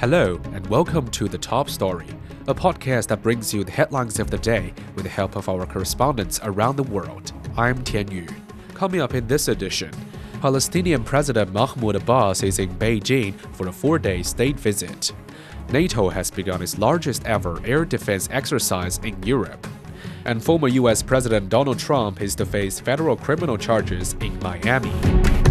Hello, and welcome to The Top Story, a podcast that brings you the headlines of the day with the help of our correspondents around the world. I'm Tian Yu. Coming up in this edition, Palestinian President Mahmoud Abbas is in Beijing for a four day state visit. NATO has begun its largest ever air defense exercise in Europe. And former US President Donald Trump is to face federal criminal charges in Miami.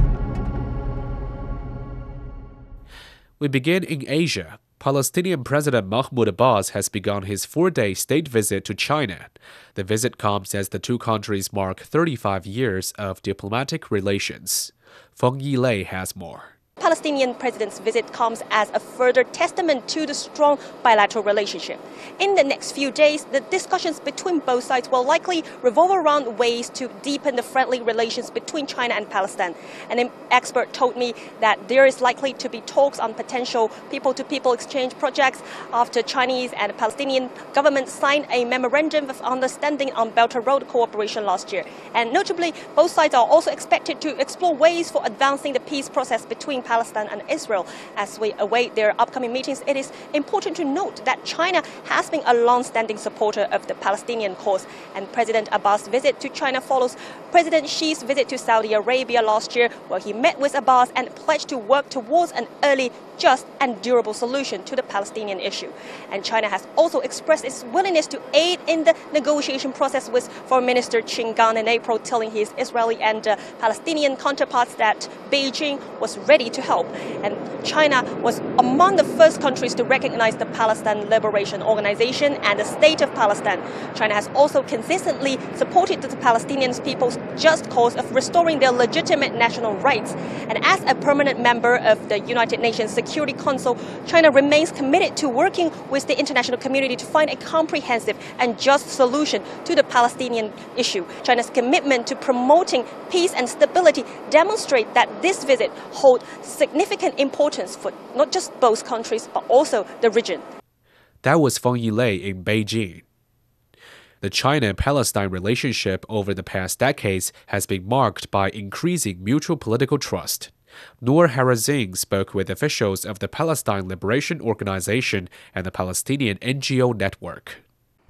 We begin in Asia. Palestinian President Mahmoud Abbas has begun his four day state visit to China. The visit comes as the two countries mark 35 years of diplomatic relations. Feng Yilei has more. Palestinian president's visit comes as a further testament to the strong bilateral relationship. In the next few days, the discussions between both sides will likely revolve around ways to deepen the friendly relations between China and Palestine. An expert told me that there is likely to be talks on potential people-to-people exchange projects after Chinese and Palestinian governments signed a memorandum of understanding on Belt and Road cooperation last year. And notably, both sides are also expected to explore ways for advancing the peace process between Palestine and Israel. As we await their upcoming meetings, it is important to note that China has been a long-standing supporter of the Palestinian cause, and President Abbas' visit to China follows President Xi's visit to Saudi Arabia last year, where he met with Abbas and pledged to work towards an early just and durable solution to the Palestinian issue. And China has also expressed its willingness to aid in the negotiation process with Foreign Minister Qin Gang in April, telling his Israeli and uh, Palestinian counterparts that Beijing was ready to help. And China was among the first countries to recognize the Palestine Liberation Organization and the State of Palestine. China has also consistently supported the Palestinian people's just cause of restoring their legitimate national rights. And as a permanent member of the United Nations Security Security Council, China remains committed to working with the international community to find a comprehensive and just solution to the Palestinian issue. China's commitment to promoting peace and stability demonstrate that this visit holds significant importance for not just both countries but also the region. That was Feng Yilei in Beijing. The China Palestine relationship over the past decades has been marked by increasing mutual political trust. Noor Harazin spoke with officials of the Palestine Liberation Organization and the Palestinian NGO network.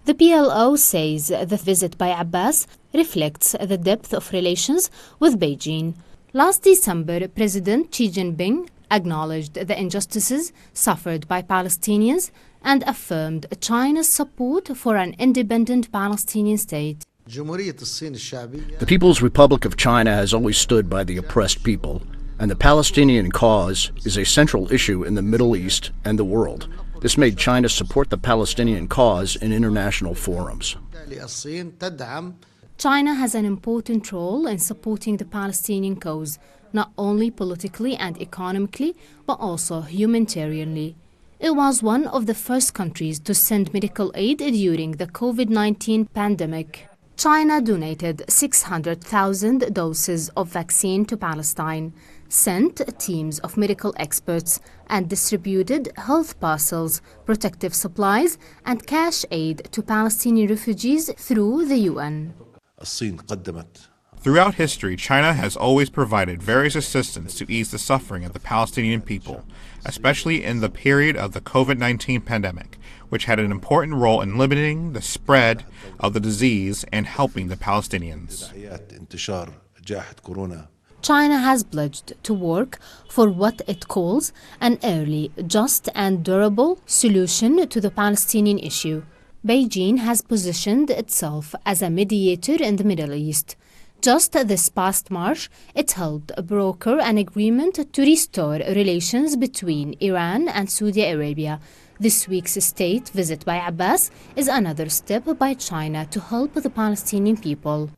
The PLO says the visit by Abbas reflects the depth of relations with Beijing. Last December, President Xi Jinping acknowledged the injustices suffered by Palestinians and affirmed China's support for an independent Palestinian state. The People's Republic of China has always stood by the oppressed people and the Palestinian cause is a central issue in the Middle East and the world. This made China support the Palestinian cause in international forums. China has an important role in supporting the Palestinian cause, not only politically and economically, but also humanitarianly. It was one of the first countries to send medical aid during the COVID 19 pandemic. China donated 600,000 doses of vaccine to Palestine sent teams of medical experts and distributed health parcels, protective supplies, and cash aid to Palestinian refugees through the UN. Throughout history, China has always provided various assistance to ease the suffering of the Palestinian people, especially in the period of the COVID 19 pandemic, which had an important role in limiting the spread of the disease and helping the Palestinians. China has pledged to work for what it calls an early, just, and durable solution to the Palestinian issue. Beijing has positioned itself as a mediator in the Middle East. Just this past March, it helped broker an agreement to restore relations between Iran and Saudi Arabia. This week's state visit by Abbas is another step by China to help the Palestinian people.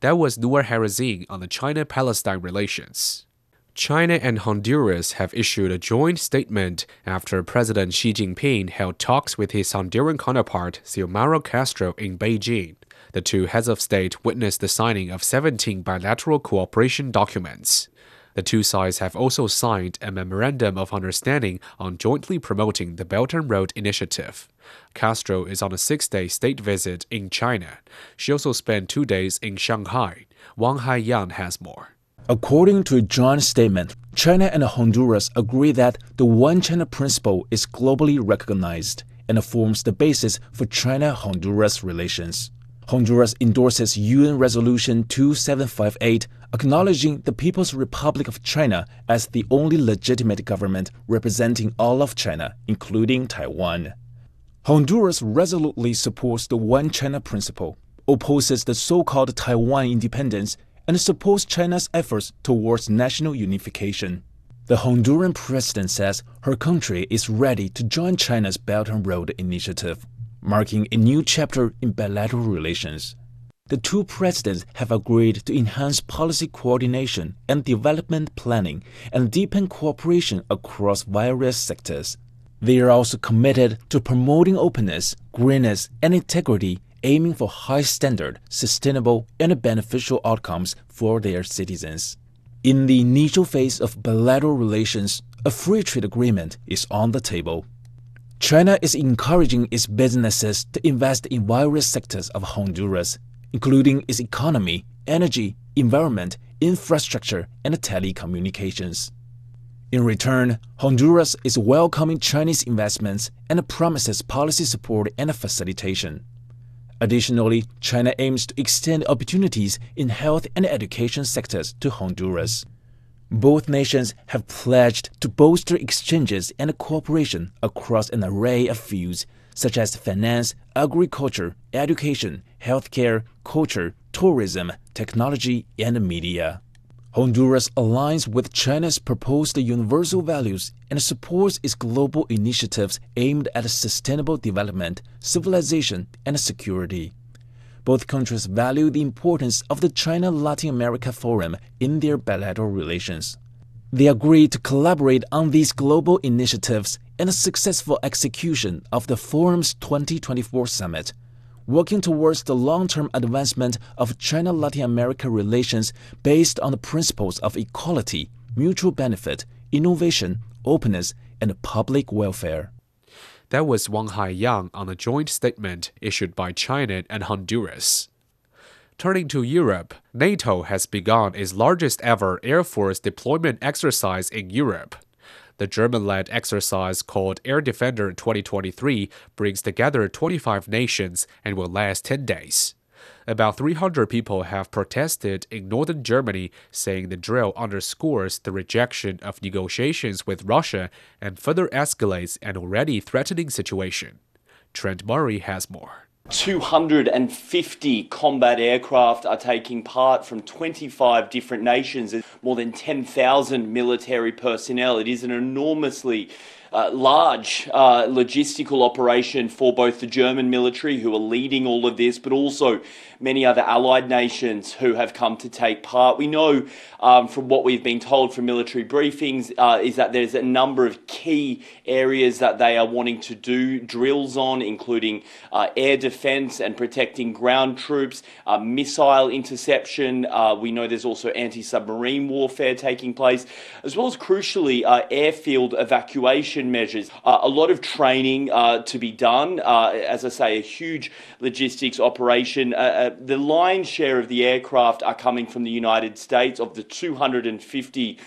That was Noor Harazin on the China Palestine relations. China and Honduras have issued a joint statement after President Xi Jinping held talks with his Honduran counterpart Xiomara Castro in Beijing. The two heads of state witnessed the signing of 17 bilateral cooperation documents. The two sides have also signed a memorandum of understanding on jointly promoting the Belt and Road Initiative. Castro is on a six day state visit in China. She also spent two days in Shanghai. Wang Haiyan has more. According to a joint statement, China and Honduras agree that the One China principle is globally recognized and forms the basis for China Honduras relations. Honduras endorses UN Resolution 2758, acknowledging the People's Republic of China as the only legitimate government representing all of China, including Taiwan. Honduras resolutely supports the One China principle, opposes the so called Taiwan independence, and supports China's efforts towards national unification. The Honduran president says her country is ready to join China's Belt and Road Initiative marking a new chapter in bilateral relations. The two presidents have agreed to enhance policy coordination and development planning and deepen cooperation across various sectors. They are also committed to promoting openness, greenness, and integrity, aiming for high standard, sustainable, and beneficial outcomes for their citizens. In the initial phase of bilateral relations, a free trade agreement is on the table. China is encouraging its businesses to invest in various sectors of Honduras, including its economy, energy, environment, infrastructure, and telecommunications. In return, Honduras is welcoming Chinese investments and promises policy support and facilitation. Additionally, China aims to extend opportunities in health and education sectors to Honduras. Both nations have pledged to bolster exchanges and cooperation across an array of fields such as finance, agriculture, education, healthcare, culture, tourism, technology, and media. Honduras aligns with China's proposed universal values and supports its global initiatives aimed at sustainable development, civilization, and security. Both countries value the importance of the China Latin America Forum in their bilateral relations. They agreed to collaborate on these global initiatives and the successful execution of the Forum's 2024 summit, working towards the long term advancement of China Latin America relations based on the principles of equality, mutual benefit, innovation, openness, and public welfare. That was Wang Haiyang on a joint statement issued by China and Honduras. Turning to Europe, NATO has begun its largest ever Air Force deployment exercise in Europe. The German led exercise called Air Defender 2023 brings together 25 nations and will last 10 days. About 300 people have protested in northern Germany, saying the drill underscores the rejection of negotiations with Russia and further escalates an already threatening situation. Trent Murray has more. 250 combat aircraft are taking part from 25 different nations, more than 10,000 military personnel. It is an enormously uh, large uh, logistical operation for both the German military, who are leading all of this, but also many other allied nations who have come to take part. We know um, from what we've been told from military briefings uh, is that there's a number of key areas that they are wanting to do drills on, including uh, air defense and protecting ground troops, uh, missile interception. We know there's also anti submarine warfare taking place, as well as crucially airfield evacuation measures. Uh, a lot of training uh, to be done. Uh, as I say, a huge logistics operation. Uh, uh, the lion's share of the aircraft are coming from the United States. Of the 250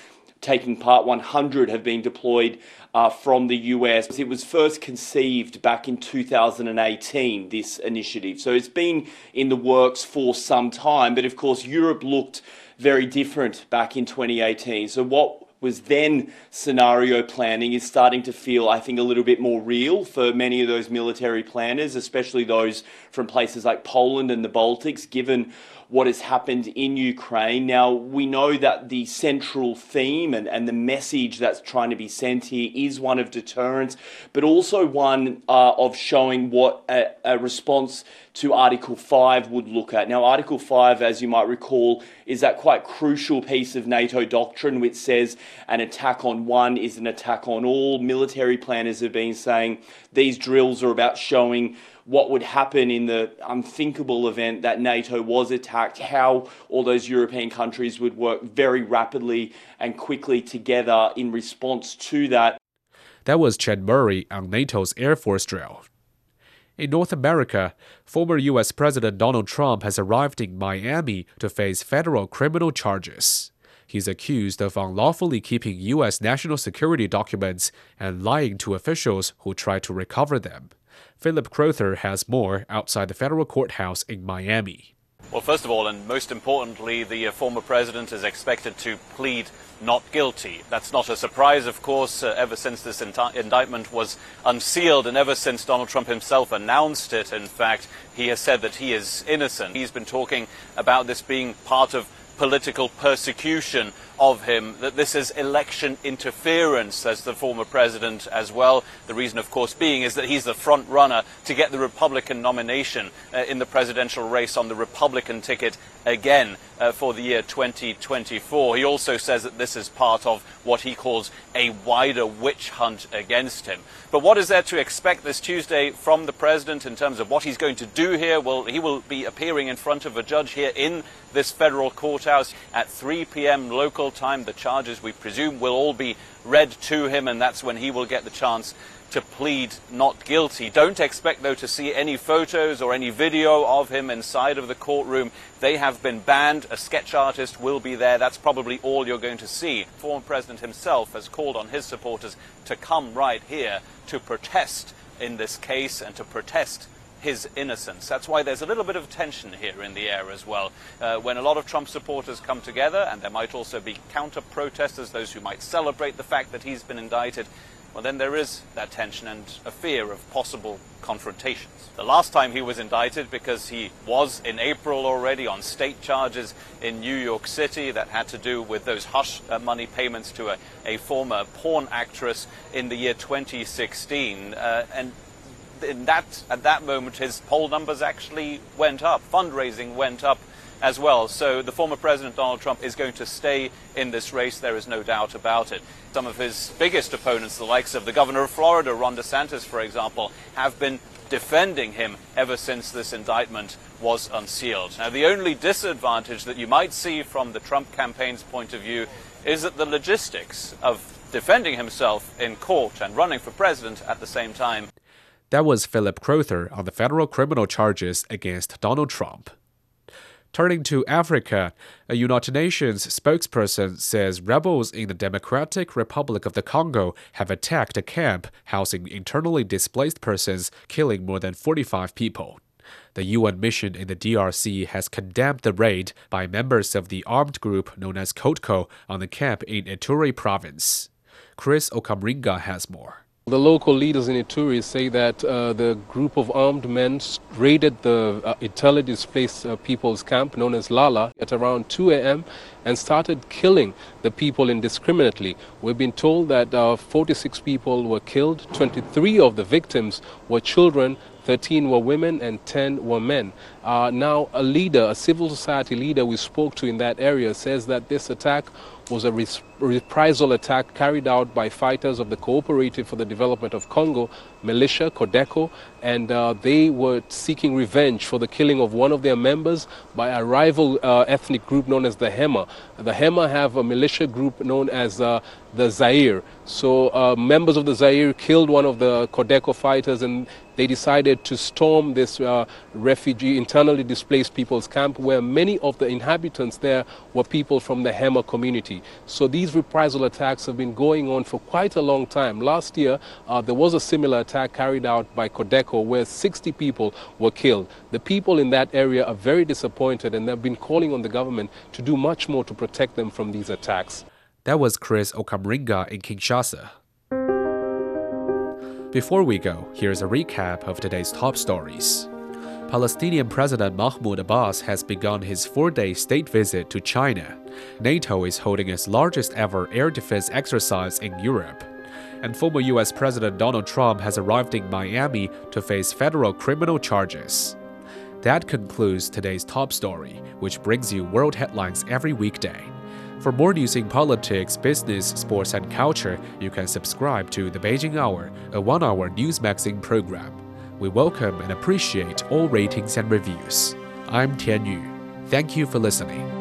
taking part, 100 have been deployed uh, from the US. It was first conceived back in 2018, this initiative. So it's been in the works for some time, but of course, Europe looked very different back in 2018. So, what was then scenario planning is starting to feel, I think, a little bit more real for many of those military planners, especially those from places like Poland and the Baltics, given what has happened in Ukraine. Now, we know that the central theme and, and the message that's trying to be sent here is one of deterrence, but also one uh, of showing what a, a response to Article 5 would look at. Now, Article 5, as you might recall, is that quite crucial piece of NATO doctrine which says an attack on one is an attack on all. Military planners have been saying these drills are about showing what would happen in the unthinkable event that NATO was attacked, how all those European countries would work very rapidly and quickly together in response to that. That was Chad Murray on NATO's Air Force drill. In North America, former U.S. President Donald Trump has arrived in Miami to face federal criminal charges. He's accused of unlawfully keeping U.S. national security documents and lying to officials who tried to recover them. Philip Crowther has more outside the federal courthouse in Miami. Well, first of all, and most importantly, the uh, former president is expected to plead not guilty. That's not a surprise, of course, uh, ever since this indictment was unsealed and ever since Donald Trump himself announced it. In fact, he has said that he is innocent. He's been talking about this being part of political persecution of him, that this is election interference, as the former president as well. The reason, of course, being is that he's the front runner to get the Republican nomination uh, in the presidential race on the Republican ticket again uh, for the year 2024. He also says that this is part of what he calls a wider witch hunt against him. But what is there to expect this Tuesday from the president in terms of what he's going to do here? Well, he will be appearing in front of a judge here in this federal courthouse at 3 p.m. local time. The charges, we presume, will all be read to him, and that's when he will get the chance to plead not guilty. Don't expect, though, to see any photos or any video of him inside of the courtroom. They have been banned. A sketch artist will be there. That's probably all you're going to see. Former president himself has called on his supporters to come right here to protest in this case and to protest his innocence. That's why there's a little bit of tension here in the air as well. Uh, when a lot of Trump supporters come together, and there might also be counter protesters, those who might celebrate the fact that he's been indicted, well, then there is that tension and a fear of possible confrontations. The last time he was indicted, because he was in April already on state charges in New York City that had to do with those hush uh, money payments to a, a former porn actress in the year 2016. Uh, and in that, at that moment, his poll numbers actually went up. Fundraising went up as well. So the former President Donald Trump is going to stay in this race, there is no doubt about it. Some of his biggest opponents, the likes of the governor of Florida, Ron DeSantis, for example, have been defending him ever since this indictment was unsealed. Now, the only disadvantage that you might see from the Trump campaign's point of view is that the logistics of defending himself in court and running for president at the same time. That was Philip Crowther on the federal criminal charges against Donald Trump. Turning to Africa, a United Nations spokesperson says rebels in the Democratic Republic of the Congo have attacked a camp housing internally displaced persons, killing more than 45 people. The UN mission in the DRC has condemned the raid by members of the armed group known as CODECO on the camp in Ituri province. Chris Okamringa has more. The local leaders in Ituri say that uh, the group of armed men raided the uh, internally displaced uh, people's camp known as Lala at around 2 a.m. and started killing the people indiscriminately. We've been told that uh, 46 people were killed, 23 of the victims were children, 13 were women and 10 were men. Uh, now, a leader, a civil society leader we spoke to in that area says that this attack was a reprisal attack carried out by fighters of the Cooperative for the Development of Congo, militia, Codeco, and uh, they were seeking revenge for the killing of one of their members by a rival uh, ethnic group known as the Hema. The Hema have a militia group known as uh, the Zaire. So uh, members of the Zaire killed one of the Codeco fighters and they decided to storm this uh, refugee, internally displaced people's camp where many of the inhabitants there were people from the Hema community. So these reprisal attacks have been going on for quite a long time. Last year, uh, there was a similar attack carried out by Codeco where 60 people were killed. The people in that area are very disappointed and they've been calling on the government to do much more to protect them from these attacks. That was Chris Okamringa in Kinshasa. Before we go, here's a recap of today's top stories. Palestinian President Mahmoud Abbas has begun his four day state visit to China. NATO is holding its largest ever air defense exercise in Europe. And former US President Donald Trump has arrived in Miami to face federal criminal charges. That concludes today's top story, which brings you world headlines every weekday. For more news in politics, business, sports, and culture, you can subscribe to The Beijing Hour, a one hour news magazine program. We welcome and appreciate all ratings and reviews. I'm Tian Yu. Thank you for listening.